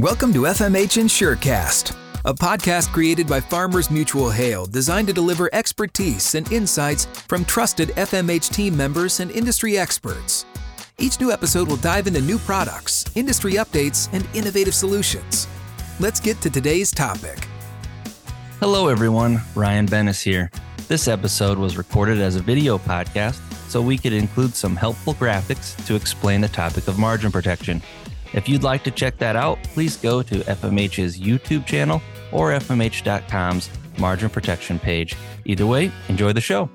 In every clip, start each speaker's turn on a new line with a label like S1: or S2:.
S1: Welcome to FMH InsureCast, a podcast created by Farmers Mutual Hail designed to deliver expertise and insights from trusted FMH team members and industry experts. Each new episode will dive into new products, industry updates, and innovative solutions. Let's get to today's topic.
S2: Hello, everyone. Ryan Bennis here. This episode was recorded as a video podcast so we could include some helpful graphics to explain the topic of margin protection. If you'd like to check that out, please go to FMH's YouTube channel or FMH.com's margin protection page. Either way, enjoy the show.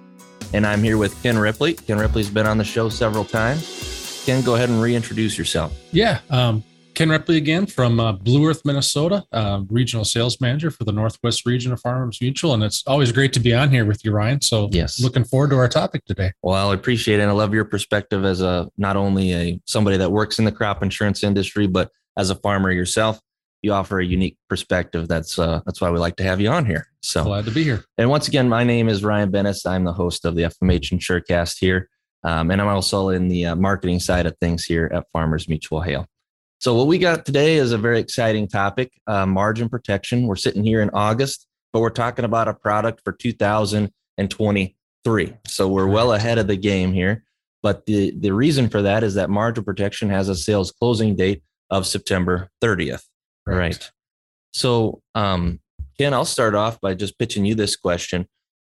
S2: And I'm here with Ken Ripley. Ken Ripley's been on the show several times. Ken, go ahead and reintroduce yourself.
S3: Yeah, um, Ken Ripley again from uh, Blue Earth, Minnesota, uh, regional sales manager for the Northwest region of Farmers Mutual. And it's always great to be on here with you, Ryan. So,
S2: yes,
S3: looking forward to our topic today.
S2: Well, I appreciate it. And I love your perspective as a not only a somebody that works in the crop insurance industry, but as a farmer yourself. You offer a unique perspective. That's uh, that's why we like to have you on here. So
S3: glad to be here.
S2: And once again, my name is Ryan Bennis. I'm the host of the FMH InsureCast here, um, and I'm also in the uh, marketing side of things here at Farmers Mutual Hail. So, what we got today is a very exciting topic uh, margin protection. We're sitting here in August, but we're talking about a product for 2023. So, we're well ahead of the game here. But the, the reason for that is that margin protection has a sales closing date of September 30th. Right. right. So, um, Ken, I'll start off by just pitching you this question.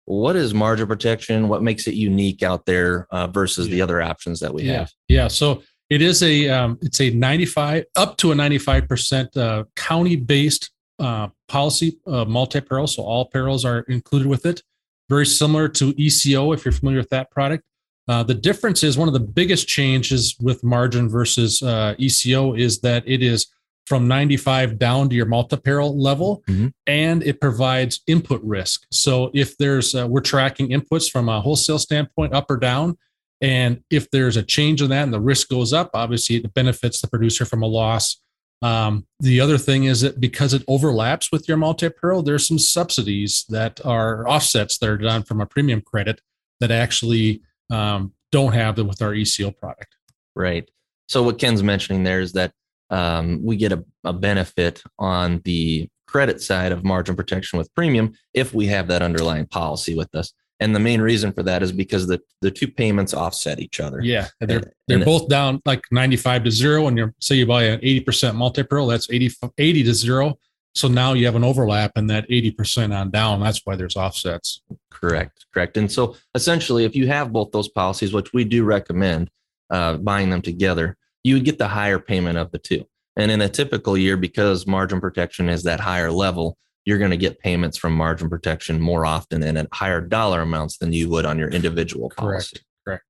S2: What is margin protection? What makes it unique out there uh, versus yeah. the other options that we
S3: yeah.
S2: have?
S3: Yeah. So, it is a um, it's a 95 up to a 95 percent uh, county based uh, policy uh, multi peril, so all perils are included with it. Very similar to ECO if you're familiar with that product. Uh, the difference is one of the biggest changes with margin versus uh, ECO is that it is from 95 down to your multi-peril level mm-hmm. and it provides input risk so if there's uh, we're tracking inputs from a wholesale standpoint up or down and if there's a change in that and the risk goes up, obviously it benefits the producer from a loss. Um, the other thing is that because it overlaps with your multi-peril, there's some subsidies that are offsets that are done from a premium credit that actually um, don't have them with our ECO product.
S2: Right. So what Ken's mentioning there is that um, we get a, a benefit on the credit side of margin protection with premium if we have that underlying policy with us. And the main reason for that is because the, the two payments offset each other.
S3: Yeah. They're, and, they're and both down like 95 to zero. And you're, say you buy an 80% multi-peril, that's 80, 80 to zero. So now you have an overlap in that 80% on down. That's why there's offsets.
S2: Correct. Correct. And so essentially, if you have both those policies, which we do recommend uh, buying them together, you would get the higher payment of the two. And in a typical year, because margin protection is that higher level, you're going to get payments from margin protection more often and at higher dollar amounts than you would on your individual policy.
S3: Correct.
S2: Correct.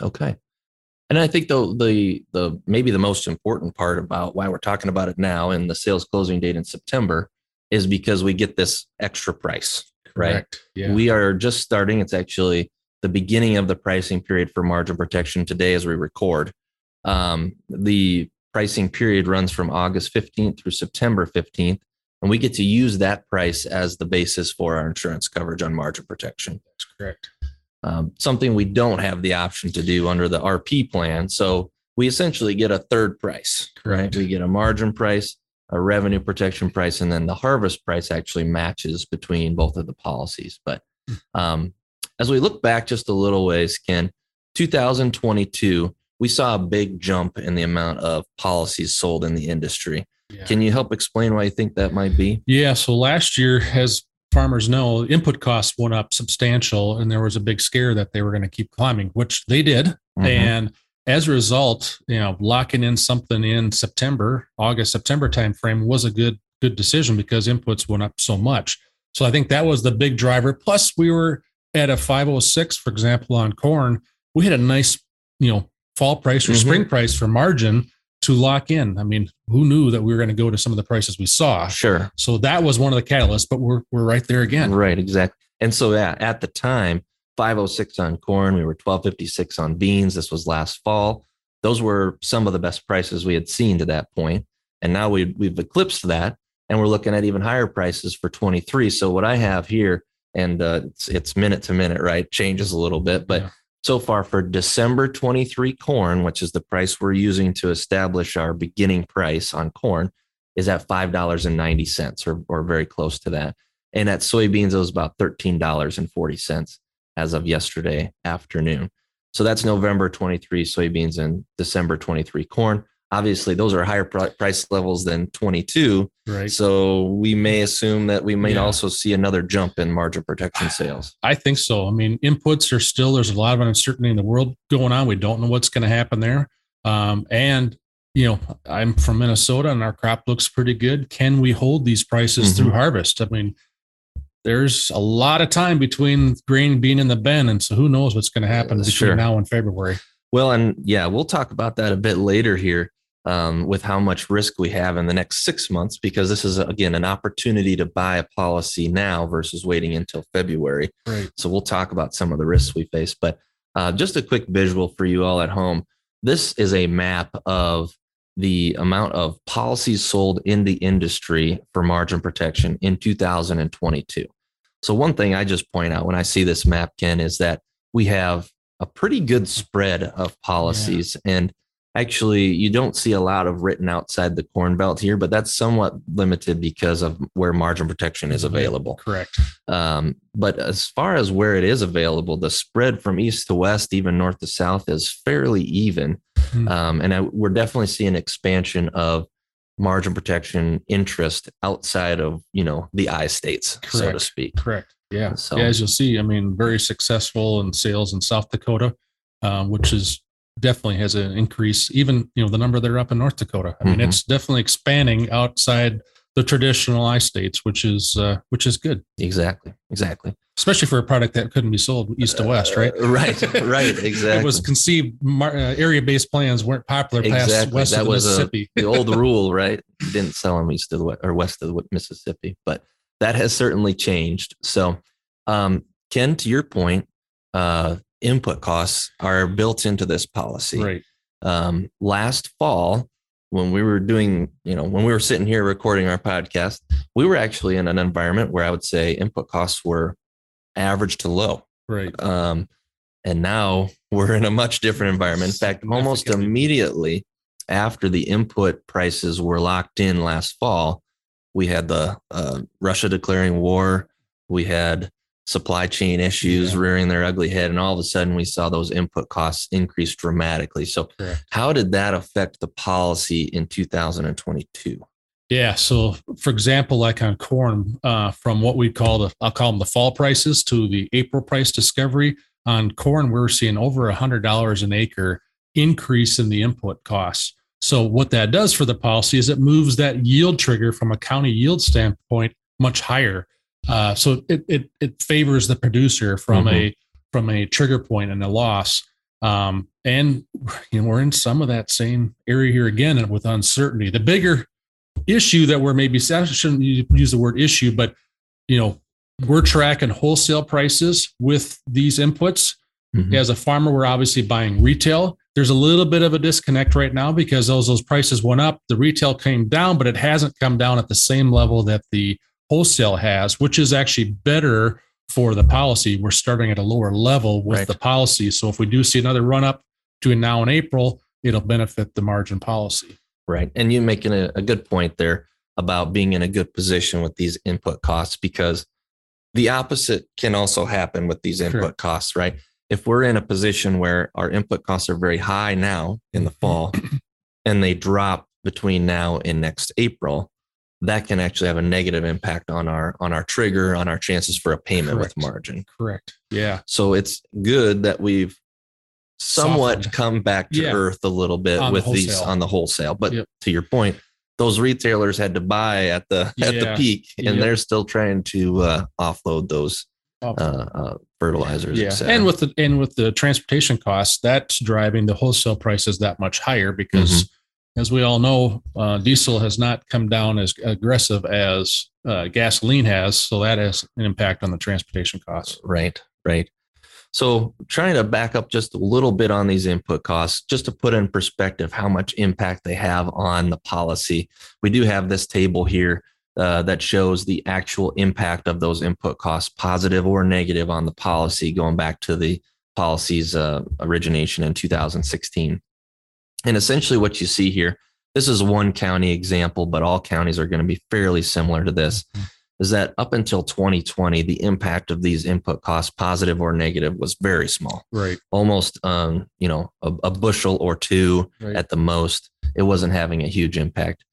S2: Okay. And I think the the the maybe the most important part about why we're talking about it now and the sales closing date in September is because we get this extra price, Correct. right? Yeah. We are just starting. It's actually the beginning of the pricing period for margin protection today as we record. Um, the pricing period runs from August 15th through September 15th and we get to use that price as the basis for our insurance coverage on margin protection.
S3: That's correct.
S2: Um, something we don't have the option to do under the RP plan. So we essentially get a third price, correct? Right? We get a margin price, a revenue protection price, and then the harvest price actually matches between both of the policies. But hmm. um, as we look back just a little ways, Ken, 2022, we saw a big jump in the amount of policies sold in the industry. Yeah. Can you help explain why you think that might be?
S3: Yeah. So last year, as farmers know, input costs went up substantial, and there was a big scare that they were going to keep climbing, which they did. Mm-hmm. And as a result, you know, locking in something in September, August, September timeframe was a good good decision because inputs went up so much. So I think that was the big driver. Plus, we were at a 506, for example, on corn. We had a nice, you know, fall price or mm-hmm. spring price for margin to lock in. I mean, who knew that we were going to go to some of the prices we saw?
S2: Sure.
S3: So that was one of the catalysts, but we're we're right there again.
S2: Right, exactly. And so yeah, at the time, 506 on corn, we were 1256 on beans. This was last fall. Those were some of the best prices we had seen to that point. And now we we've eclipsed that and we're looking at even higher prices for 23. So what I have here and uh, it's, it's minute to minute, right? Changes a little bit, but yeah so far for December 23 corn, which is the price we're using to establish our beginning price on corn, is at $5.90 or, or very close to that. And at soybeans, it was about $13.40 as of yesterday afternoon. So that's November 23 soybeans and December 23 corn. Obviously, those are higher price levels than 22.
S3: Right.
S2: So we may assume that we may
S3: Yeah.
S2: also see another jump in margin protection sales.
S3: I think so. I mean, inputs are still there's a lot of uncertainty in the world going on. We don't know what's going to happen there. Um, and you know, I'm from Minnesota and our crop looks pretty good. Can we hold these prices
S2: Mhm.
S3: through harvest? I mean, there's a lot of time between grain being in the bin, and so who knows what's going to happen between
S2: sure.
S3: now and February.
S2: Well, and yeah, we'll talk about that a bit later here um, with how much risk we have in the next six months, because this is, again, an opportunity to buy a policy now versus waiting until February.
S3: Right.
S2: So we'll talk about some of the risks we face. But uh, just a quick visual for you all at home. This is a map of the amount of policies sold in the industry for margin protection in 2022. So, one thing I just point out when I see this map, Ken, is that we have a pretty good spread of policies. And actually, you don't see a lot of written outside the corn belt here, but that's somewhat limited because of where margin protection is available.
S3: Correct.
S2: Um, but as far as where it is available, the spread from east to west, even north to south, is fairly even.
S3: Hmm.
S2: Um, and I, we're definitely seeing expansion of margin protection interest outside of you know the I states, so to speak.
S3: Correct. Yeah.
S2: So-
S3: yeah. As you'll see, I mean, very successful in sales in South Dakota, um, which is definitely has an increase. Even you know the number that are up in North Dakota. I mean,
S2: Mhm.
S3: it's definitely expanding outside the traditional I states, which is uh, which is good,
S2: Exactly. Exactly.
S3: especially for a product that couldn't be sold east to west, right?
S2: Uh, right. Right. Exactly.
S3: It was conceived mar- uh, area-based plans weren't popular past
S2: Exactly.
S3: west
S2: That
S3: of the
S2: was a-
S3: Mississippi.
S2: the old rule, right? You didn't sell them east of the we- or west of the Mississippi, but that has certainly changed. So, um, Ken, to your point, uh, input costs are built into this policy.
S3: right.
S2: Um, last fall, when we were doing, you know, when we were sitting here recording our podcast, we were actually in an environment where I would say input costs were average to low.
S3: Right.
S2: Um, and now we're in a much different environment. In fact, almost immediately after the input prices were locked in last fall, we had the uh, Russia declaring war. We had supply chain issues
S3: Yeah.
S2: rearing their ugly head. And all of a sudden, we saw those input costs increase dramatically. So, how did that affect the policy in 2022?
S3: Yeah. So, for example, like on corn, uh, from what we call the, I'll call them the fall prices to the April price discovery on corn, we're seeing over a hundred dollars an acre increase in the input costs. So, what that does for the policy is it moves that yield trigger from a county yield standpoint much higher. Uh, so it, it it favors the producer from a from a trigger point and a loss. Um, and you know, we're in some of that same area here again with uncertainty. The bigger issue that we're maybe I shouldn't use the word issue, but you know, we're tracking wholesale prices with these inputs.
S2: Mhm.
S3: As a farmer, we're obviously buying retail. There's a little bit of a disconnect right now because those those prices went up. The retail came down, but it hasn't come down at the same level that the wholesale has, which is actually better for the policy. We're starting at a lower level with
S2: Right.
S3: the policy. So if we do see another run up between now and April, it'll benefit the margin policy.
S2: Right. And you're making a, a good point there about being in a good position with these input costs because the opposite can also happen with these input
S3: Sure.
S2: costs, right? If we're in a position where our input costs are very high now in the mm-hmm. fall and they drop between now and next April, that can actually have a negative impact on our on our trigger, on our chances for a payment
S3: Correct.
S2: with margin.
S3: Correct. Yeah.
S2: So it's good that we've somewhat
S3: Softened.
S2: come back to
S3: Yeah.
S2: earth a little bit
S3: On the
S2: with these on the wholesale. But
S3: Yep.
S2: to your point, those retailers had to buy at the at the peak, and
S3: Yep.
S2: they're still trying to uh, offload those uh, uh, fertilizers.
S3: yeah. And with the and with the transportation costs, that's driving the wholesale prices that much higher because
S2: Mm-hmm.
S3: As we all know, uh, diesel has not come down as aggressive as uh, gasoline has. So that has an impact on the transportation costs.
S2: Right, right. So trying to back up just a little bit on these input costs, just to put in perspective how much impact they have on the policy. We do have this table here uh, that shows the actual impact of those input costs, positive or negative, on the policy, going back to the policy's uh, origination in 2016. And essentially, what you see here this is one county example, but all counties are going to be fairly similar to this.
S3: Mhm.
S2: Is that up until 2020, the impact of these input costs, positive or negative, was very small,
S3: Right.
S2: almost, um, you know, a, a bushel or two
S3: Right.
S2: at the most. It wasn't having a huge impact.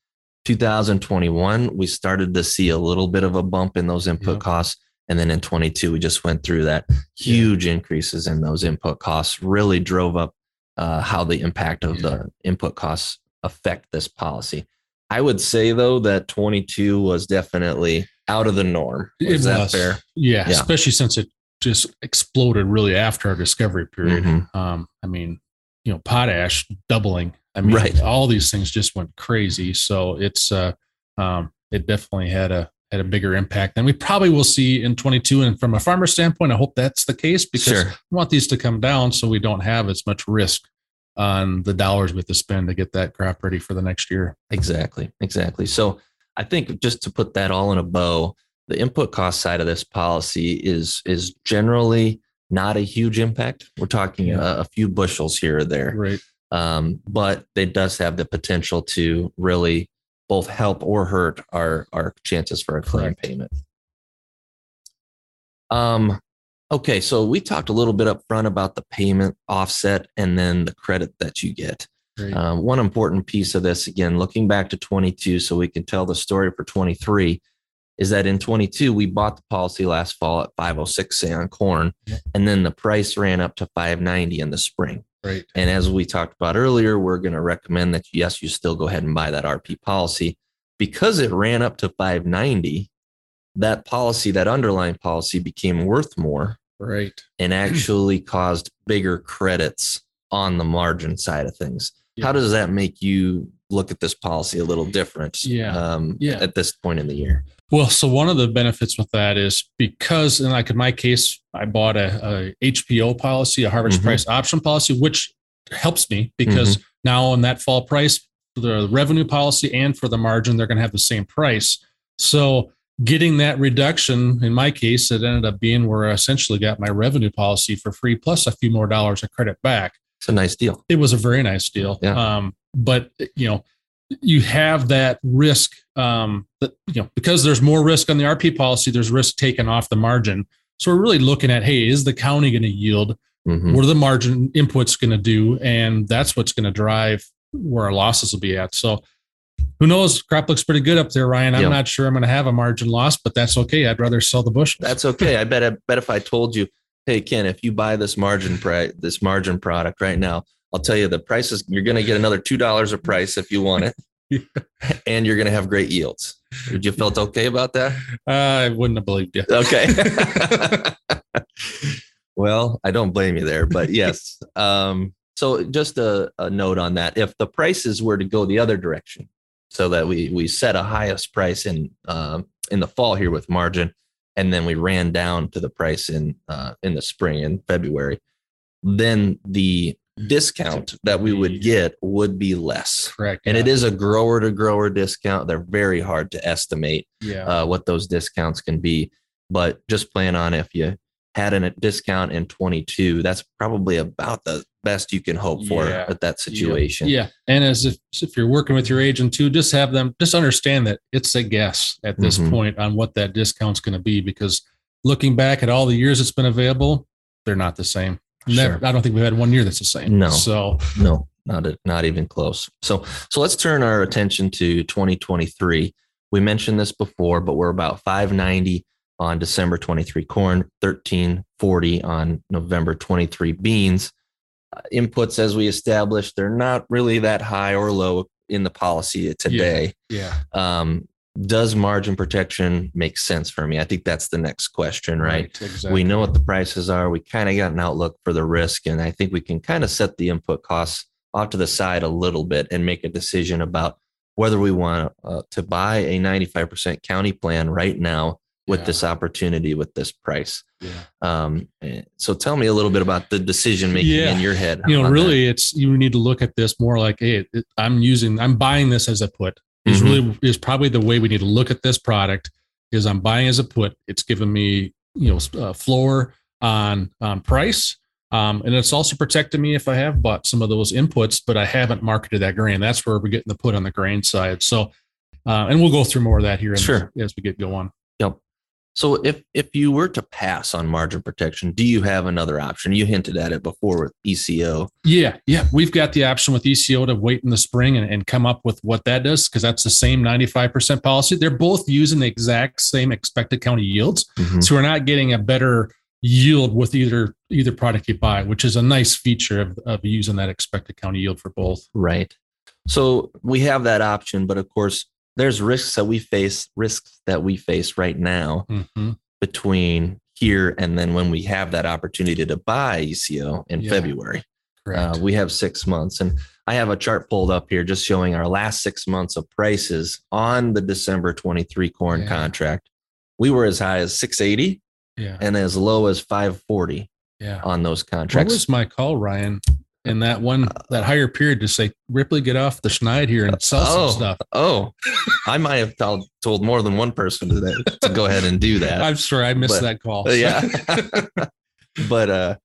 S2: 2021, we started to see a little bit of a bump in those input costs. And then in 22, we just went through that huge increases in those input costs, really drove up uh, how the impact of the input costs affect this policy. I would say, though, that 22 was definitely out of the norm. Is that fair?
S3: Yeah,
S2: Yeah.
S3: especially since it just exploded really after our discovery period.
S2: Mhm.
S3: Um, I mean, you know, potash doubling. I mean,
S2: Right.
S3: all these things just went crazy. So it's uh, um, it definitely had a had a bigger impact than we probably will see in 22. And from a farmer standpoint, I hope that's the case because
S2: Sure.
S3: we want these to come down so we don't have as much risk on the dollars we have to spend to get that crop ready for the next year.
S2: Exactly. Exactly. So I think just to put that all in a bow, the input cost side of this policy is is generally not a huge impact. We're talking
S3: Yeah.
S2: a, a few bushels here or there,
S3: Right.
S2: um, but it does have the potential to really both help or hurt our our chances for a claim
S3: Correct.
S2: payment. Um, okay, so we talked a little bit up front about the payment offset and then the credit that you get.
S3: Right.
S2: Um, one important piece of this, again, looking back to 22, so we can tell the story for 23, is that in 22, we bought the policy last fall at 506 say on corn,
S3: Yeah.
S2: and then the price ran up to 590 in the spring.
S3: right.
S2: And as we talked about earlier, we're going to recommend that yes, you still go ahead and buy that RP policy because it ran up to 590. That policy, that underlying policy, became worth more
S3: Right.
S2: and actually caused bigger credits on the margin side of things. How does that make you look at this policy a little different?
S3: Yeah.
S2: Um,
S3: Yeah.
S2: At this point in the year.
S3: Well, so one of the benefits with that is because, and like in my case, I bought a, a HPO policy, a harvest
S2: Mhm.
S3: price option policy, which helps me because now on that fall price, the revenue policy and for the margin, they're going to have the same price. So getting that reduction, in my case, it ended up being where I essentially got my revenue policy for free plus a few more dollars of credit back
S2: It's a nice deal.
S3: it was a very nice deal.
S2: Yeah.
S3: Um, but you know, you have that risk um, that you know because there's more risk on the RP policy. There's risk taken off the margin. So we're really looking at, hey, is the county going to yield?
S2: Mhm.
S3: What are the margin inputs going to do? And that's what's going to drive where our losses will be at. So who knows? Crop looks pretty good up there, Ryan. I'm
S2: Yeah.
S3: not sure I'm going to have a margin loss, but that's okay. I'd rather sell the bush.
S2: That's okay. I bet. I bet if I told you, hey Ken, if you buy this margin price, this margin product right now, I'll tell you the price is. You're going to get another two dollars a price if you want it, and you're going to have great yields. Would you felt okay about that?
S3: I wouldn't have believed you.
S2: Okay. well, I don't blame you there, but yes. Um, so just a, a note on that. If the prices were to go the other direction, so that we we set a highest price in um, in the fall here with margin, and then we ran down to the price in uh, in the spring in February, then the discount that we would get would be less.
S3: Correct.
S2: And it
S3: yeah.
S2: is a grower to grower discount. They're very hard to estimate
S3: Yeah.
S2: uh, what those discounts can be. But just plan on if you had a discount in 22, that's probably about the best you can hope for
S3: Yeah.
S2: at that situation.
S3: Yeah. And as if, if you're working with your agent too, just have them just understand that it's a guess at this
S2: Mhm.
S3: point on what that discount's going to be because looking back at all the years it's been available, they're not the same. Never,
S2: Sure.
S3: I don't think we've had one year that's the same.
S2: No.
S3: So
S2: No, not a, not even close. So so let's turn our attention to 2023. We mentioned this before, but we're about 590 on December 23 corn, 1340 on November 23 beans. Uh, inputs, as we established, they're not really that high or low in the policy today.
S3: yeah.
S2: Um, does margin protection make sense for me? I think that's the next question, right?
S3: Exactly.
S2: We know what the prices are. We kind of got an outlook for the risk, and I think we can kind of set the input costs off to the side a little bit and make a decision about whether we want uh, to buy a 95% county plan right now with
S3: Yeah.
S2: this opportunity with this price.
S3: Yeah.
S2: Um, eh, so tell me a little bit about the decision making
S3: Yeah.
S2: in your head.
S3: You know,
S2: on that.
S3: really, it's you need to look at this more like, hey, I'm using, I'm buying this as a put. Is
S2: Mhm.
S3: really is probably the way we need to look at this product. Is I'm buying as a put. It's given me you know a floor on on price. Um, and it's also protected me if I have bought some of those inputs, but I haven't marketed that grain. That's where we're getting the put on the grain side. So, uh, and we'll go through more of that here
S2: Sure.
S3: as we get going.
S2: So if if you were to pass on margin protection, do you have another option? You hinted at it before with ECO.
S3: Yeah, yeah. We've got the option with ECO to wait in the spring and, and come up with what that does because that's the same 95% policy. They're both using the exact same expected county yields. Mm-hmm. So we're not getting a better yield with either either product you buy, which is a nice feature of, of using that expected county yield for both.
S2: Right. So we have that option, but of course, there's risks that we face, risks that we face right now
S3: Mhm.
S2: between here and then when we have that opportunity to buy ECO in
S3: Yeah.
S2: February. Uh, we have six months, and I have a chart pulled up here just showing our last six months of prices on the December 23 corn
S3: Yeah.
S2: contract. We were as high as 680
S3: yeah.
S2: and as low as 540
S3: Yeah.
S2: on those contracts.
S3: What was my call, Ryan, in that one that higher period to say Ripley, get off the schneid here and sell
S2: Oh.
S3: some stuff?
S2: oh, I might have told, told more than one person today to go ahead and do that.
S3: I'm sorry, I missed
S2: But-
S3: that call.
S2: yeah. but uh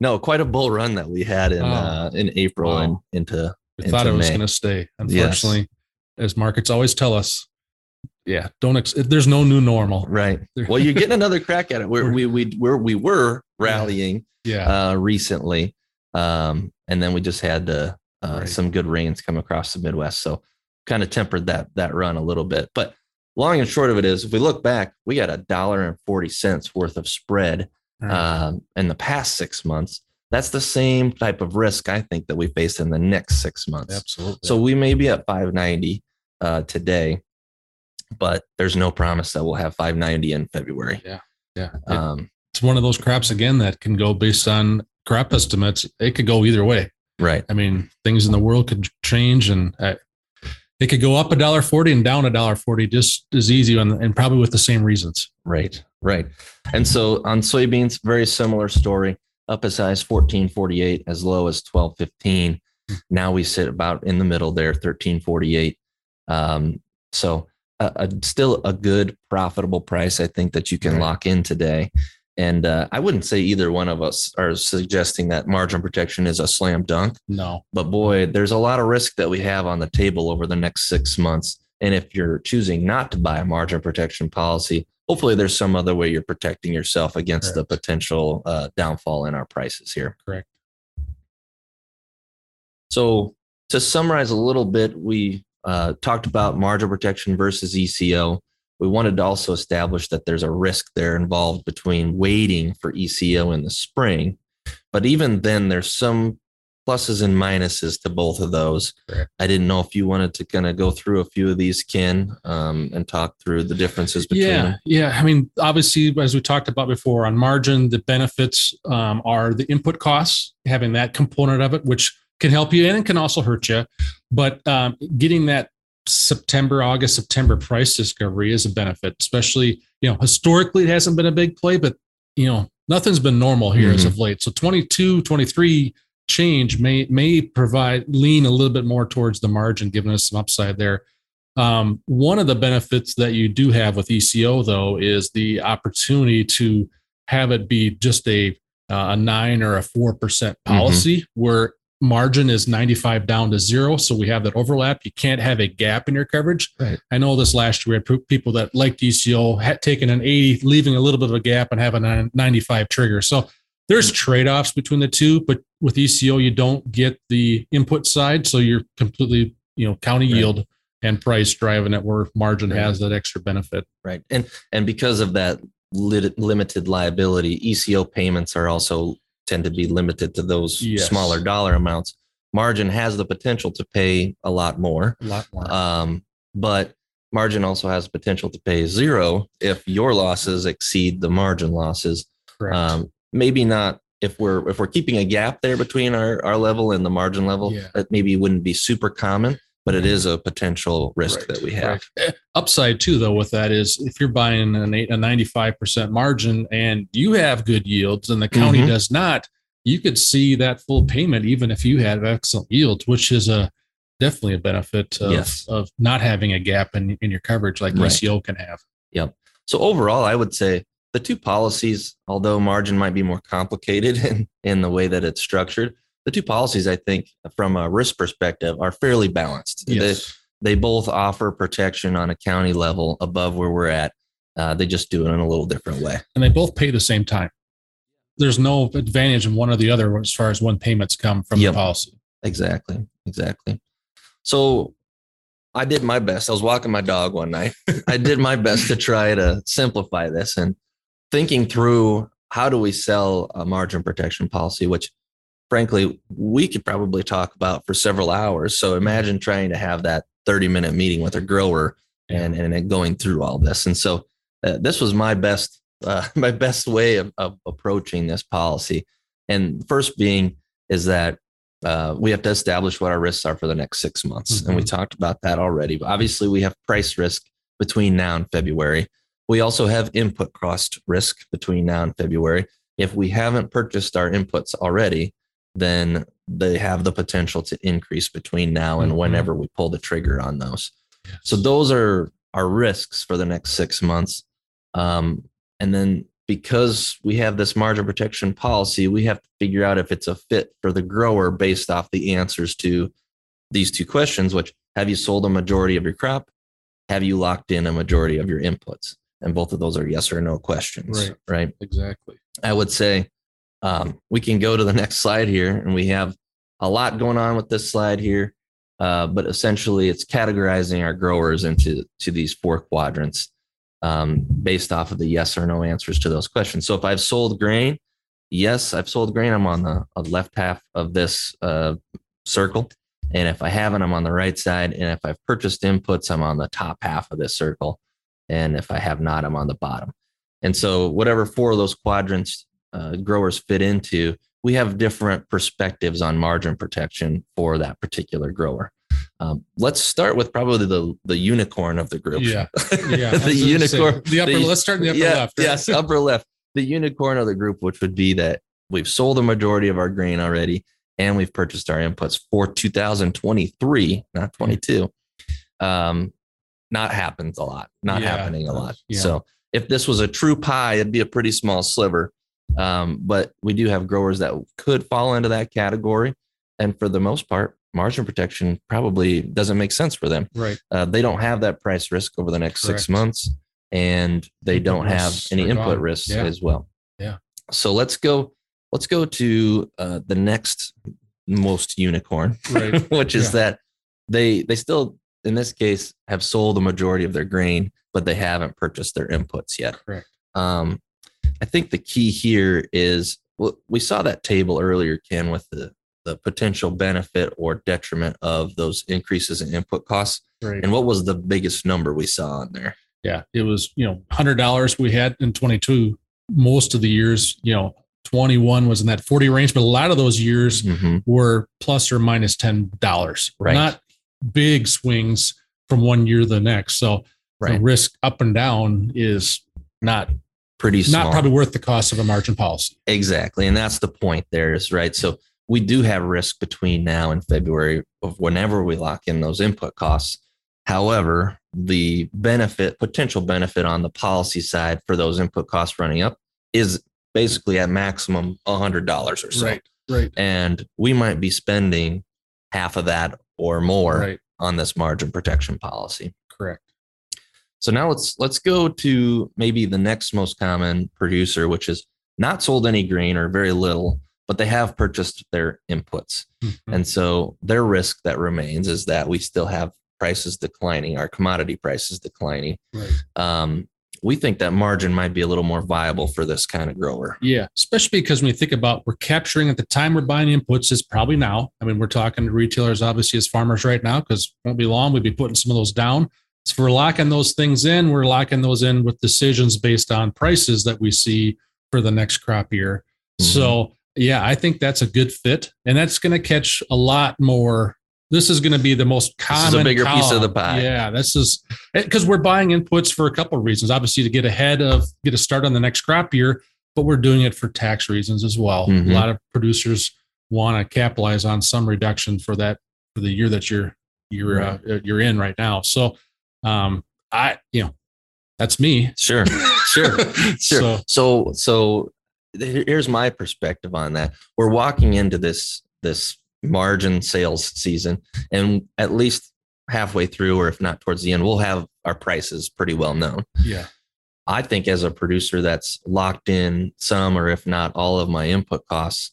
S2: no, quite a bull run that we had in
S3: Oh.
S2: uh in April
S3: Wow.
S2: and into
S3: We thought it was going to stay. Unfortunately, as markets always tell us, yeah, don't. Ex- there's no new normal.
S2: right. Well, you're getting another crack at it. We're,
S3: We're-
S2: we we we're, we were rallying
S3: Yeah,
S2: uh recently. Um and then we just had uh, uh
S3: Right.
S2: some good rains come across the Midwest. So kind of tempered that that run a little bit. But long and short of it is if we look back, we got a dollar and 40 cents worth of spread
S3: right.
S2: um, in the past six months. That's the same type of risk I think that we face in the next six months.
S3: absolutely.
S2: So we may be at 590 uh, today, but there's no promise that we'll have 590 in February.
S3: yeah, It-
S2: Um,
S3: it's one of those crops again that can go based on crop estimates. It could go either way.
S2: right.
S3: I mean, things in the world could change, and uh, it could go up a dollar forty and down a dollar forty just as easy, and, and probably with the same reasons.
S2: Right. Right. And so on soybeans, very similar story. Up as high as 1448, as low as 1215. Now we sit about in the middle there, 1348. Um, so a, a, still a good profitable price, I think that you can
S3: Right.
S2: lock in today. And uh, I wouldn't say either one of us are suggesting that margin protection is a slam dunk,
S3: No,
S2: but boy, there's a lot of risk that we have on the table over the next six months. And if you're choosing not to buy a margin protection policy, hopefully there's some other way you're protecting yourself against the potential uh, downfall in our prices here.
S3: correct.
S2: So to summarize a little bit, we uh, talked about margin protection versus ECO. We wanted to also establish that there's a risk there involved between waiting for ECO in the spring. But even then, there's some pluses and minuses to both of those.
S3: Correct.
S2: I didn't know if you wanted to kind of go through a few of these, Ken, um, and talk through the differences between
S3: yeah
S2: them.
S3: yeah i mean obviously as we talked about before on margin the benefits um, are the input costs having that component of it which can help you and it can also hurt you but um, getting that september august september price discovery is a benefit especially you know historically it hasn't been a big play but you know nothing's been normal here as of late. So 22 23 change may may provide lean a little bit more towards the margin giving us some upside there. Um, one of the benefits that you do have with ECO, though, is the opportunity to have it be just a uh, a nine or a four percent policy, where margin is ninety five down to zero. So we have that overlap. You can't have a gap in your coverage.
S2: Right.
S3: I know this last year we had people that liked ECO had taken an eighty, leaving a little bit of a gap, and having a ninety five trigger. So there's hmm. trade offs between the two, but with ECO you don't get the input side, so you're completely you know county
S2: Right.
S3: yield and price driving it where margin
S2: Right.
S3: has that extra benefit.
S2: Right. And and because of that lit- limited liability, ECO payments are also tend to be limited to those
S3: Yes.
S2: smaller dollar amounts. Margin has the potential to pay a lot more,
S3: A lot more.
S2: um, but margin also has potential to pay zero if your losses exceed the margin losses. Um, maybe not if we're if we're keeping a gap there between our our level and the margin level.
S3: Yeah.
S2: That maybe wouldn't be super common, but it is a potential risk
S3: Right,
S2: that we have.
S3: right. Upside too, though, with that is if you're buying an eight, a 95% margin and you have good yields and the county
S2: Mhm.
S3: does not, you could see that full payment even if you have excellent yields, which is a definitely a benefit of,
S2: Yes.
S3: of not having a gap in, in your coverage like
S2: Right.
S3: ECO can have. Yep.
S2: So overall, I would say the two policies, although margin might be more complicated in, in the way that it's structured, the two policies, I think, from a risk perspective, are fairly balanced.
S3: Yes.
S2: They, they both offer protection on a county level above where we're at. Uh, they just do it in a little different way.
S3: and they both pay the same time. There's no advantage in one or the other as far as when payments come from
S2: Yep.
S3: the policy.
S2: Exactly. Exactly. So I did my best. I was walking my dog one night. I did my best to try to simplify this and thinking through how do we sell a margin protection policy, which frankly, we could probably talk about for several hours. So imagine trying to have that 30 minute meeting with a grower and, and going through all this. And so uh, this was my best, uh, my best way of, of approaching this policy. And first being is that uh, we have to establish what our risks are for the next six months. And we talked about that already. But obviously, we have price risk between now and February. We also have input cost risk between now and February. If we haven't purchased our inputs already, then they have the potential to increase between now and
S3: Mhm.
S2: whenever we pull the trigger on those. So those are our risks for the next six months. Um, and then because we have this margin protection policy, we have to figure out if it's a fit for the grower based off the answers to these two questions, which have you sold a majority of your crop? Have you locked in a majority of your inputs? And both of those are yes or no questions.
S3: Right.
S2: Right.
S3: Exactly.
S2: I would say um, we can go to the next slide here, and we have a lot going on with this slide here. Uh, but essentially, it's categorizing our growers into to these four quadrants um, based off of the yes or no answers to those questions. So if I've sold grain, yes, I've sold grain. I'm on the left half of this uh, circle. And if I haven't, I'm on the right side. And if I've purchased inputs, I'm on the top half of this circle. And if I have not, I'm on the bottom. And so, whatever four of those quadrants uh, growers fit into, we have different perspectives on margin protection for that particular grower. Um, let's start with probably the the unicorn of the group.
S3: Yeah. Yeah.
S2: The unicorn.
S3: the upper,
S2: the-
S3: let's start in the upper
S2: yeah,
S3: left. right?
S2: Yes, upper left. The unicorn of the group, which would be that we've sold a majority of our grain already, and we've purchased our inputs for 2023, not 22. Um, not happens a lot. Not
S3: Yeah,
S2: happening a lot.
S3: yeah.
S2: So if this was a true pie, it'd be a pretty small sliver. Um, but we do have growers that could fall into that category, and for the most part, margin protection probably doesn't make sense for them
S3: Right.
S2: uh, they don't have that price risk over the next six months and they don't have any input risks
S3: Yeah.
S2: as well
S3: Yeah.
S2: so let's go let's go to uh, the next most unicorn
S3: Right.
S2: which is
S3: Yeah.
S2: that they they still in this case have sold the majority of their grain but they haven't purchased their inputs yet
S3: Correct.
S2: um, I think the key here is well, we saw that table earlier, Ken, with the the potential benefit or detriment of those increases in input costs.
S3: Right.
S2: And what was the biggest number we saw on there?
S3: yeah. It was, you know, hundred dollars we had in 22. Most of the years, you know, 21 was in that 40 range, but a lot of those years
S2: Mhm.
S3: were plus or minus minus ten dollars.
S2: Right.
S3: Not big swings from one year to the next. So the risk up and down is not
S2: Pretty small.
S3: not probably worth the cost of a margin policy.
S2: Exactly. And that's the point there is right. So we do have risk between now and February of whenever we lock in those input costs. However, the benefit, potential benefit on the policy side for those input costs running up is basically at maximum $100 or so.
S3: Right. Right.
S2: And we might be spending half of that or more
S3: Right.
S2: on this margin protection policy. So now let's let's go to maybe the next most common producer, which is not sold any grain or very little, but they have purchased their inputs.
S3: Mhm.
S2: And so their risk that remains is that we still have prices declining, our commodity prices declining.
S3: Right.
S2: Um, we think that margin might be a little more viable for this kind of grower.
S3: Yeah, especially because when you think about we're capturing at the time we're buying inputs is probably now. I mean, we're talking to retailers obviously as farmers right now because won't be long we'd be putting some of those down. So we're locking those things in, we're locking those in with decisions based on prices that we see for the next crop year.
S2: Mhm.
S3: So yeah, I think that's a good fit, and that's going to catch a lot more. This is going to be the most
S2: is a
S3: common.
S2: bigger piece of the pie.
S3: Yeah, this is because we're buying inputs for a couple of reasons. Obviously, to get ahead of get a start on the next crop year, but we're doing it for tax reasons as well.
S2: Mhm.
S3: A lot of producers want to capitalize on some reduction for that for the year that you're you're uh, you're in right now. So, um, I you know, that's me.
S2: Sure, sure, sure.
S3: So-
S2: So, so, here- here's my perspective on that. We're walking into this this margin sales season, and at least halfway through, or if not towards the end, we'll have our prices pretty well known.
S3: Yeah.
S2: I think as a producer that's locked in some, or if not all of my input costs,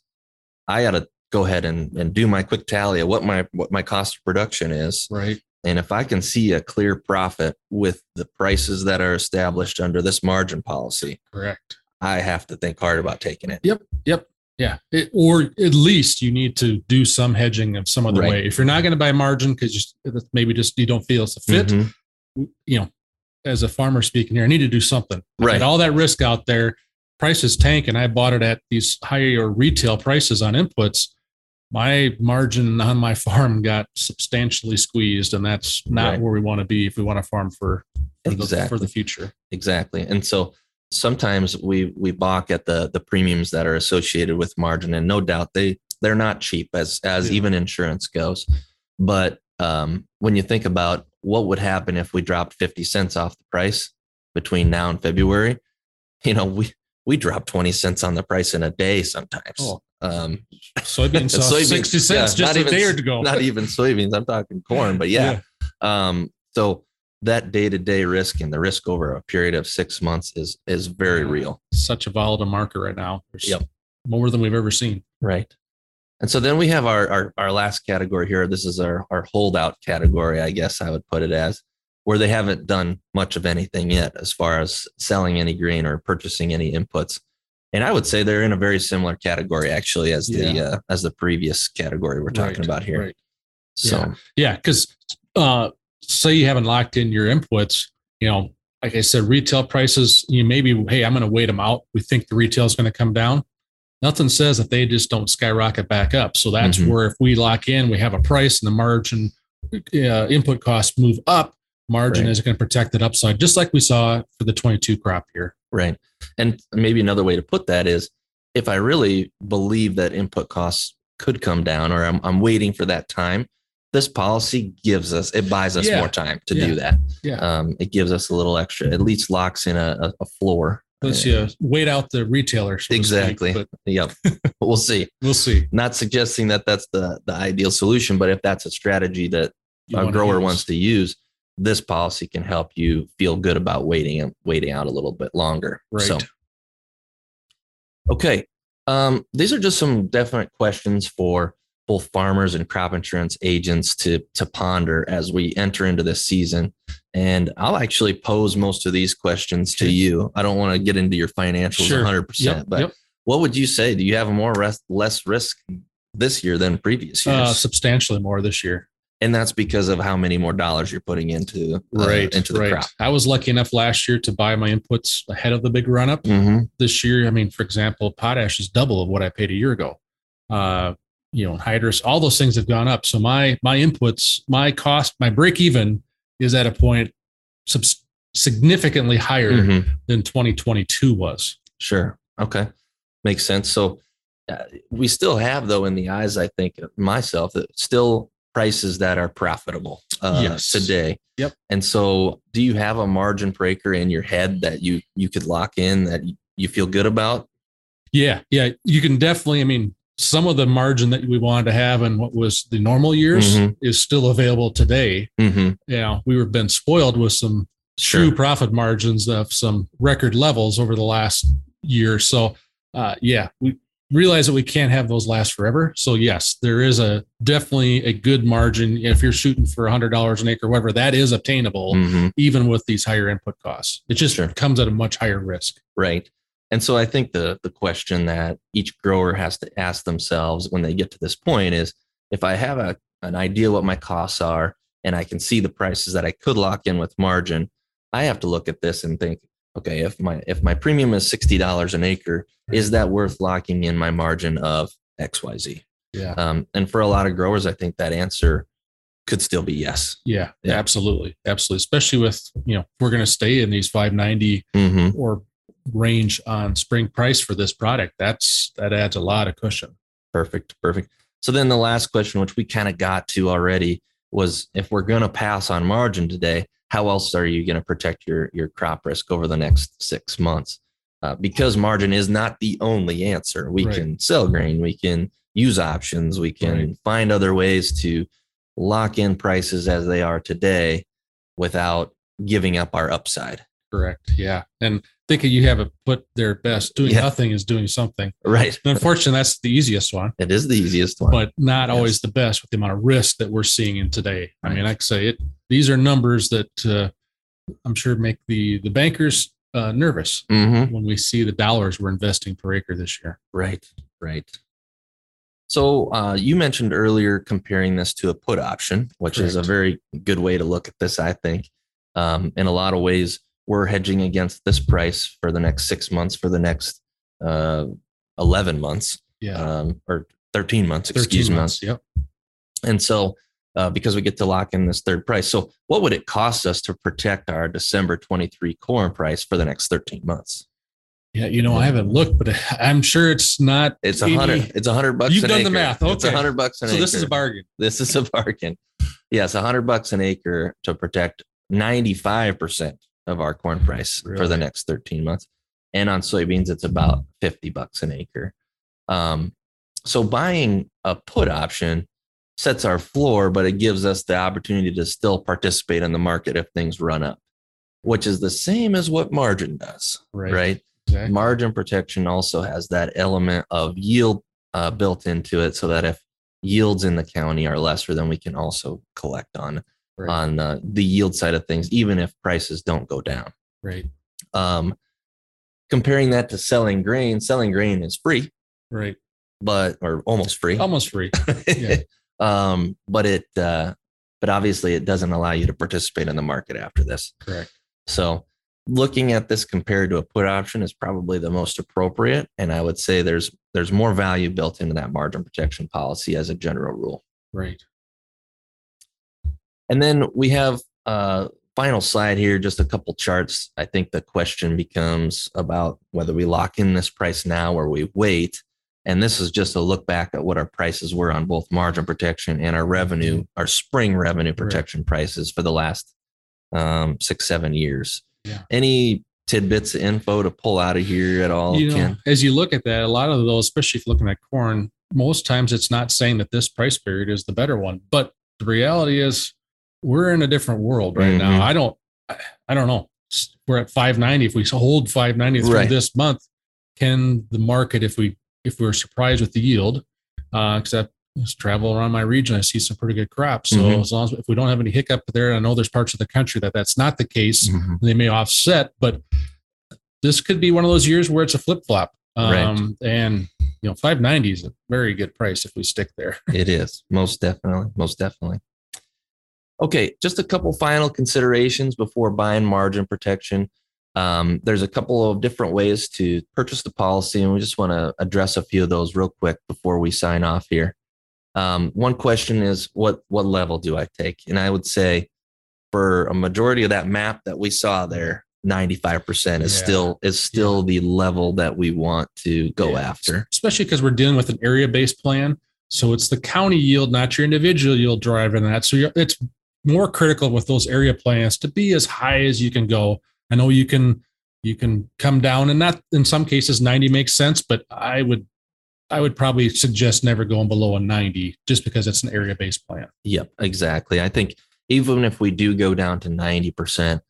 S2: I got to go ahead and, and do my quick tally of what my what my cost of production is
S3: Right.
S2: And if I can see a clear profit with the prices that are established under this margin policy,
S3: Correct.
S2: I have to think hard about taking it.
S3: Yep. Yep. Yeah. It, or at least you need to do some hedging of some other
S2: Right.
S3: way. If you're not going to buy margin because maybe just you don't feel it's a fit,
S2: Mhm.
S3: you know, as a farmer speaking here, I need to do something.
S2: Right.
S3: all that risk out there, prices tank, and I bought it at these higher retail prices on inputs. My margin on my farm got substantially squeezed, and that's not
S2: Right.
S3: where we want to be if we want to farm for for, the, for the future.
S2: Exactly. And so sometimes we we balk at the the premiums that are associated with margin, and no doubt they they're not cheap as as
S3: Yeah.
S2: even insurance goes. But um, when you think about what would happen if we dropped fifty cents off the price between now and February, you know we we drop twenty cents on the price in a day sometimes.
S3: Oh.
S2: Um,
S3: Soybeans saw
S2: Soybeans,
S3: 60 cents
S2: yeah,
S3: just a
S2: even-
S3: day ago.
S2: not even soybeans. I'm talking corn, but yeah. Um, so that day to day risk and the risk over a period of six months is is very real.
S3: Such a volatile market right now. There's
S2: Yep.
S3: more than we've ever seen.
S2: Right. And so then we have our, our our last category here. This is our our holdout category, I guess I would put it as, where they haven't done much of anything yet as far as selling any grain or purchasing any inputs. And I would say they're in a very similar category actually as the
S3: Yeah.
S2: uh, as the previous category we're talking
S3: Right,
S2: about here.
S3: right.
S2: So
S3: Yeah, because uh, say you haven't locked in your inputs, you know, like I said, retail prices, you maybe, hey, I'm going to wait them out. We think the retail is going to come down. Nothing says that they just don't skyrocket back up. So that's
S2: Mhm.
S3: where if we lock in, we have a price and the margin uh, input costs move up. Margin
S2: Right.
S3: is going to protect that upside, just like we saw for the 22 crop year.
S2: Right. And maybe another way to put that is if I really believe that input costs could come down or I'm, I'm waiting for that time, this policy gives us, it buys us
S3: Yeah.
S2: more time to
S3: Yeah.
S2: do that.
S3: Yeah.
S2: Um, it gives us a little extra, at least locks in a, a, floor.
S3: Let's
S2: uh,
S3: wait out the retailer. so to speak,
S2: Exactly.
S3: but
S2: Yep. we'll see.
S3: we'll see.
S2: Not suggesting that that's the, the ideal solution, but if that's a strategy that
S3: You
S2: a grower
S3: use.
S2: wants to use, this policy can help you feel good about waiting waiting out a little bit longer.
S3: Right.
S2: So, okay. Um, these are just some definite questions for both farmers and crop insurance agents to to ponder as we enter into this season. And I'll actually pose most of these questions to you. I don't want to get into your financials
S3: Sure.
S2: 100%,
S3: Yep,
S2: but
S3: yep.
S2: what would you say? Do you have more rest, less risk this year than previous years?
S3: Uh, substantially more this year.
S2: And that's because of how many more dollars you're putting into uh, into the
S3: right.
S2: crop.
S3: I was lucky enough last year to buy my inputs ahead of the big run up.
S2: Mm-hmm.
S3: This year, I mean, for example, potash is double of what I paid a year ago. Uh, you know, hydrous, all those things have gone up. So my my inputs, my cost, my break even is at a point subs- significantly higher
S2: Mm-hmm.
S3: than 2022 was.
S2: Sure. Okay. Makes sense. So uh, we still have, though, in the eyes, I think myself, that still prices that are profitable uh,
S3: Yes.
S2: today.
S3: Yep.
S2: And so, do you have a margin breaker in your head that you you could lock in that you feel good about?
S3: Yeah, yeah, you can definitely. I mean, some of the margin that we wanted to have in what was the normal years
S2: Mhm.
S3: is still available today.
S2: Mm-hmm.
S3: you know, we were been spoiled with some
S2: Sure.
S3: true profit margins of some record levels over the last year. So, uh, yeah, we realize that we can't have those last forever. So, yes, there is a definitely a good margin. If you're shooting for a hundred dollars an acre, whatever, that is obtainable
S2: Mm-hmm.
S3: even with these higher input costs. It just
S2: Sure.
S3: comes at a much higher risk.
S2: Right. And so I think the the question that each grower has to ask themselves when they get to this point is if I have a an idea what my costs are and I can see the prices that I could lock in with margin, I have to look at this and think, okay, if my if my premium is $60 an acre, is that worth locking in my margin of XYZ?
S3: Yeah.
S2: Um, and for a lot of growers, I think that answer could still be yes.
S3: Yeah,
S2: Yeah.
S3: absolutely. Absolutely. Especially with, you know, we're going to stay in these 590
S2: Mm-hmm.
S3: or range on spring price for this product. That's, that adds a lot of cushion.
S2: Perfect. Perfect. So then the last question, which we kind of got to already, was if we're going to pass on margin today, how else are you going to protect your your crop risk over the next six months? Uh, because margin is not the only answer. We
S3: Right.
S2: can sell grain, we can use options, we can
S3: Right.
S2: find other ways to lock in prices as they are today without giving up our upside.
S3: Correct. Yeah. And thinking you have it put their best. Doing
S2: Yeah.
S3: nothing is doing something.
S2: Right.
S3: And unfortunately, that's the easiest one,
S2: It is the easiest one.
S3: but not
S2: Yes.
S3: always the best with the amount of risk that we're seeing in today. I mean,
S2: Right.
S3: I say, it. These are numbers that uh, I'm sure make the the bankers uh, nervous
S2: Mhm.
S3: when we see the dollars we're investing per acre this year.
S2: Right, right. So uh, you mentioned earlier comparing this to a put option, which is a very good way to look at this. I think, um, in a lot of ways, we're hedging against this price for the next six months, for the next uh, eleven months,
S3: Yeah.
S2: um, or thirteen months.
S3: 13
S2: Excuse me.
S3: months. Yep.
S2: And so, uh, because we get to lock in this third price, so what would it cost us to protect our December twenty three corn price for the next thirteen months?
S3: Yeah. You know, I haven't looked, but I'm sure it's not.
S2: It's a hundred. It's a hundred bucks.
S3: You've done the
S2: acre.
S3: math.
S2: It's a
S3: Okay.
S2: hundred bucks an
S3: So
S2: acre.
S3: this is a bargain.
S2: This is a bargain. Yes, a hundred bucks an acre to protect ninety-five percent of our corn price for the next thirteen months, and on soybeans it's about fifty bucks an acre. Um, so buying a put option sets our floor, but it gives us the opportunity to still participate in the market if things run up, which is the same as what margin does,
S3: Right.
S2: right?
S3: Exactly.
S2: margin protection also has that element of yield uh, built into it so that if yields in the county are lesser then we can also collect on
S3: Right.
S2: on uh, the yield side of things even if prices don't go down
S3: Right.
S2: um, comparing that to selling grain selling grain is free
S3: Right.
S2: but or almost free
S3: Almost free. yeah.
S2: um, but it uh, but obviously it doesn't allow you to participate in the market after this
S3: Correct.
S2: so looking at this compared to a put option is probably the most appropriate. And I would say there's there's more value built into that margin protection policy as a general rule.
S3: Right.
S2: And then we have uh final slide here, just a couple charts. I think the question becomes about whether we lock in this price now or we wait. And this is just a look back at what our prices were on both margin protection and our revenue, our spring revenue protection prices for the last um, six, seven years.
S3: Yeah.
S2: Any tidbits of info to pull out of here at all,
S3: you know, as you look at that, a lot of those, especially if you're looking at corn, most times it's not saying that this price period is the better one. But the reality is we're in a different world right
S2: Mhm.
S3: now. I don't I don't know. We're at 590. If we hold 590 through
S2: Right.
S3: this month, can the market, if we if we're surprised with the yield, uh, except just travel around my region, I see some pretty good crops. So
S2: Mhm.
S3: as long as if we don't have any hiccup there, I know there's parts of the country that that's not the case they may offset, but this could be one of those years where it's a flip flop. Um, And you know, 590 is a very good price if we stick there.
S2: It is most definitely, most definitely. Okay, just a couple final considerations before buying margin protection. Um, there's a couple of different ways to purchase the policy, and we just want to address a few of those real quick before we sign off here. Um, one question is what what level do I take? And I would say for a majority of that map that we saw there, 95% is
S3: Yeah.
S2: still is still the level that we want to go
S3: Yeah.
S2: after.
S3: especially because we're dealing with an area based plan. So it's the county yield, not your individual yield driving that. So you're, it's more critical with those area plans to be as high as you can go. I know you can you can come down and not in some cases 90 makes sense, but I would I would probably suggest never going below a 90 just because it's an area based plan.
S2: Yep, exactly. I think even if we do go down to 90%,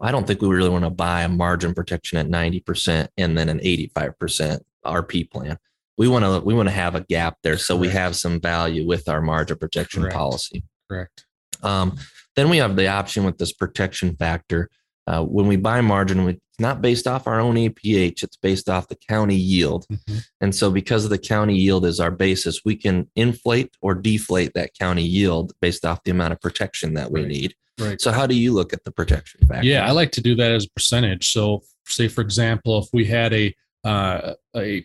S2: I don't think we really want to buy a margin protection at 90% and then an 85% RP plan. We want to we want to have a gap there so we have some value with our margin protection
S3: Correct.
S2: policy.
S3: Correct.
S2: Um, then we have the option with this protection factor. Uh, when we buy margin, we- it's not based off our own APH, it's based off the county yield.
S3: Mhm.
S2: And so, because of the county yield is our basis, we can inflate or deflate that county yield based off the amount of protection that we
S3: Right.
S2: need.
S3: Right.
S2: So, how do you look at the protection factor?
S3: Yeah, I like to do that as a percentage. So, say for example, if we had a uh, a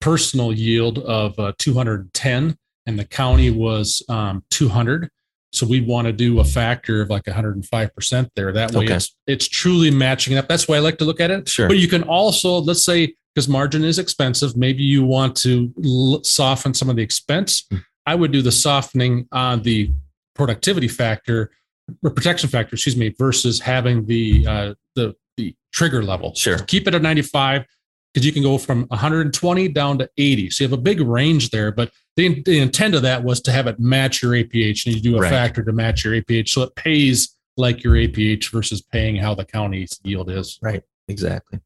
S3: personal yield of uh, 210 and the county was um, 200, so we'd want to do a factor of like 105 percent there. That way,
S2: Okay.
S3: it's it's truly matching up. That's why I like to look at it.
S2: Sure.
S3: But you can also, let's say, because margin is expensive, maybe you want to l- soften some of the expense.
S2: Hmm.
S3: I would do the softening on the productivity factor or protection factor, excuse me, versus having the uh, the the trigger level.
S2: Sure.
S3: Keep it at 95 because you can go from 120 down to 80. So you have a big range there. But the, the intent of that was to have it match your APH, and you do a
S2: Right.
S3: factor to match your APH, so it pays like your APH versus paying how the county's yield is. Right.
S2: Exactly.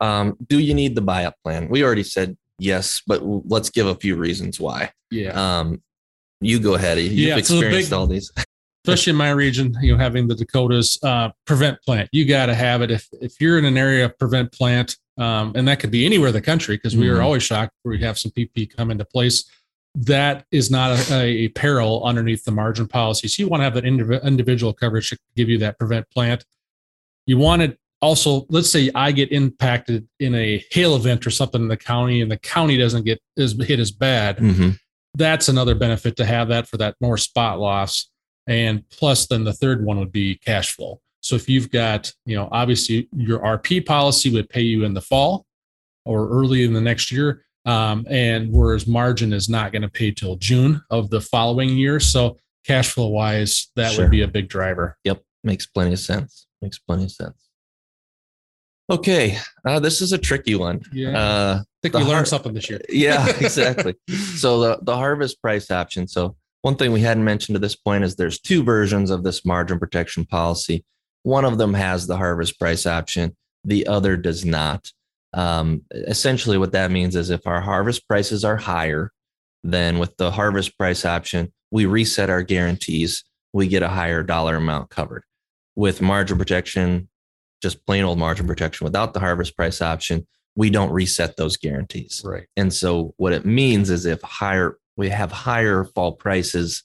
S2: Um, do you need the buy-up plan? We already said yes, but let's give a few reasons why.
S3: Yeah.
S2: Um, you go ahead. You've
S3: Yeah, so the
S2: experienced
S3: big-
S2: all these.
S3: especially in my region, you know, having the Dakotas uh, prevent plant, you got to have it. If if you're in an area of prevent plant, um, and that could be anywhere in the country, because we are
S2: Mhm.
S3: always shocked where we have some PP come into place. That is not a, a peril underneath the margin policy. So you want to have that indiv- individual coverage to give you that prevent plant. You want it also. Let's say I get impacted in a hail event or something in the county, and the county doesn't get as hit as bad
S2: Mhm.
S3: that's another benefit to have that for that more spot loss. And plus, then the third one would be cash flow. So if you've got, you know, obviously your RP policy would pay you in the fall or early in the next year. Um, and whereas margin is not going to pay till June of the following year. So cash flow wise, that
S2: Sure.
S3: would be a big driver.
S2: Yep, makes plenty of sense. Makes plenty of sense. Okay, uh, this is a tricky one.
S3: Yeah.
S2: Uh,
S3: I think we learned
S2: har-
S3: something this year.
S2: yeah, exactly. so the the harvest price option. So one thing we hadn't mentioned to this point is there's two versions of this margin protection policy. One of them has the harvest price option. The other does not. Um, essentially, what that means is if our harvest prices are higher, then with the harvest price option, we reset our guarantees. We get a higher dollar amount covered. With margin protection, just plain old margin protection without the harvest price option, we don't reset those guarantees.
S3: Right.
S2: And so what it means is if higher we have higher fall prices,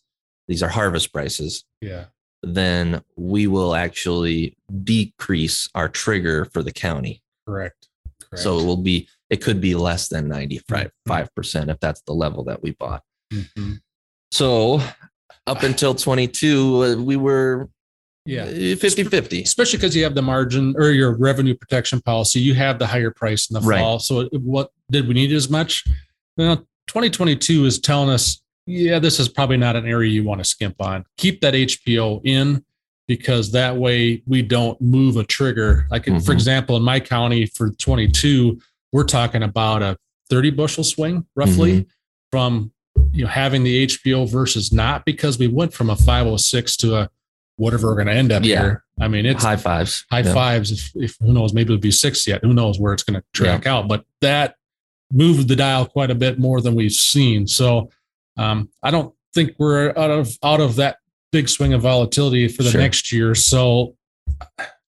S2: these are harvest prices,
S3: Yeah.
S2: Then we will actually decrease our trigger for the county.
S3: Correct. Correct.
S2: So it will be it could be less than 95 percent if that's the level that we bought.
S3: Mhm.
S2: So up until 22, uh, we were
S3: yeah.
S2: 50 50.
S3: especially because you have the margin or your revenue protection policy, you have the higher price in the
S2: Right.
S3: fall. So, what did we need as much? Well, 2022 is telling us, yeah, this is probably not an area you want to skimp on. Keep that HPO in because that way we don't move a trigger. Like, for
S2: Mhm.
S3: example, in my county for 22, we're talking about a 30 bushel swing roughly
S2: Mm-hmm.
S3: from you know having the HPO versus not because we went from a 506 to a whatever we're going to end up
S2: Yeah.
S3: here. I mean, it's
S2: High fives.
S3: high
S2: Yeah.
S3: fives. If, if who knows, maybe it'll be six yet. Who knows where it's going to track out? But that moved the dial quite a bit more than we've seen. So um, I don't think we're out of out of that big swing of volatility for the
S2: Sure.
S3: next year. So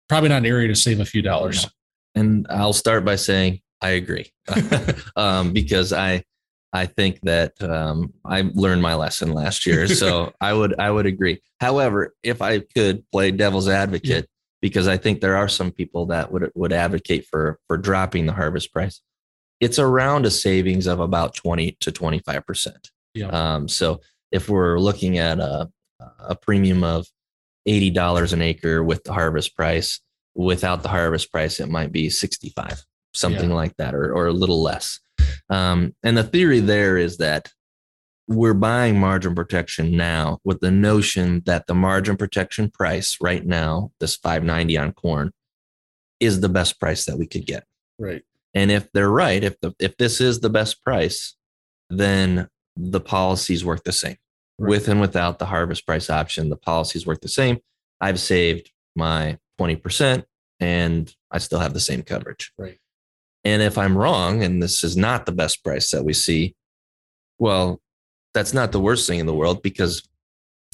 S3: probably not an area to save a few dollars.
S2: And I'll start by saying I agree, um, because I I think that um, I learned my lesson last year, so I would I would agree. However, if I could play devil's advocate, because I think there are some people that would would advocate for for dropping the harvest price, it's around a savings of about twenty to twenty five percent.
S3: Yeah.
S2: Um, so if we're looking at a a premium of eighty dollars an acre with the harvest price, without the harvest price, it might be sixty five, something like that, or or a little less. Um, and the theory there is that we're buying margin protection now with the notion that the margin protection price right now, this five ninety on corn, is the best price that we could get.
S3: Right.
S2: And if they're right, if the if this is the best price, then the policies work the same.
S3: Right.
S2: With and without the harvest price option, the policies work the same. I've saved my 20% and I still have the same coverage.
S3: Right.
S2: And if I'm wrong and this is not the best price that we see, well, that's not the worst thing in the world because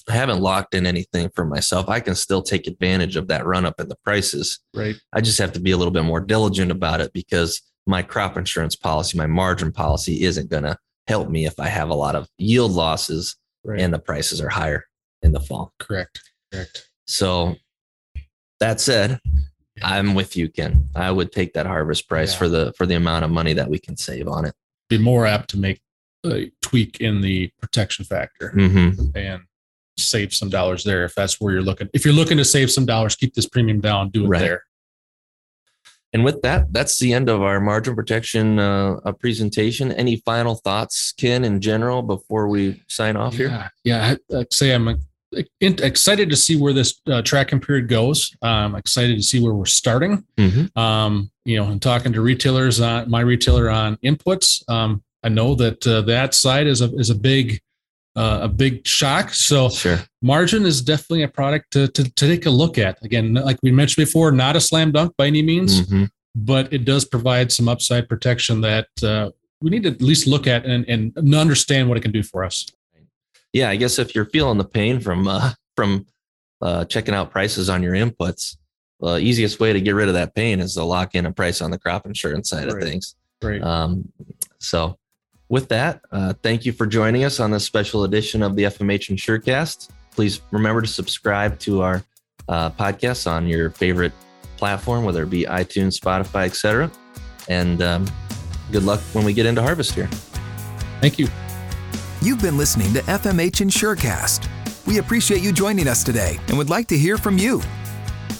S2: I haven't locked in anything for myself. I can still take advantage of that run up in the prices.
S3: Right.
S2: I just have to be a little bit more diligent about it because my crop insurance policy, my margin policy isn't going to help me if I have a lot of yield losses
S3: Right.
S2: and the prices are higher in the fall.
S3: correct. Correct.
S2: So that said, I'm with you, Ken. I would take that harvest price
S3: Yeah.
S2: for the for the amount of money that we can save on it.
S3: Be more apt to make a tweak in the protection factor.
S2: Mm-hmm.
S3: and save some dollars there if that's where you're looking. If you're looking to save some dollars, keep this premium down, do it
S2: Right.
S3: there.
S2: And with that, that's the end of our margin protection uh, uh, presentation. Any final thoughts, Ken, in general, before we sign off here?
S3: Yeah, yeah. I'd say I'm excited to see where this uh, tracking period goes. I'm excited to see where we're starting.
S2: Mhm.
S3: Um, you know, and talking to retailers on my retailer on inputs. Um, I know that uh, that side is a is a big uh, a big shock. So
S2: Sure.
S3: margin is definitely a product to, to to take a look at. Again, like we mentioned before, not a slam dunk by any means,
S2: Mhm.
S3: but it does provide some upside protection that uh, we need to at least look at and, and understand what it can do for us.
S2: Yeah, I guess if you're feeling the pain from uh, from uh, checking out prices on your inputs, the easiest way to get rid of that pain is to lock in a price on the crop insurance side
S3: Right.
S2: of things.
S3: Great.
S2: Um, so, with that, uh, thank you for joining us on this special edition of the FMH Insurecast. Please remember to subscribe to our uh, podcast on your favorite platform, whether it be iTunes, Spotify, etc. And um, good luck when we get into harvest here.
S3: Thank you.
S1: You've been listening to FMH Insurecast. We appreciate you joining us today and would like to hear from you.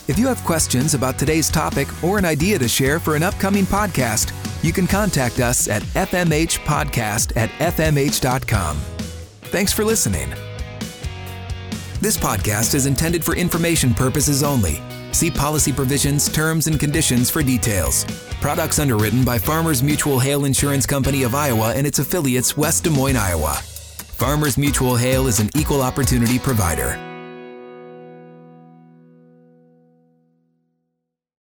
S1: If you have questions about today's topic or an idea to share for an upcoming podcast, you can contact us at fmhpodcast at fmh.com. Thanks for listening. This podcast is intended for information purposes only. See policy provisions, terms, and conditions for details. Products underwritten by Farmers Mutual Hail Insurance Company of Iowa and its affiliates, West Des Moines, Iowa. Farmers Mutual Hail is an equal opportunity provider.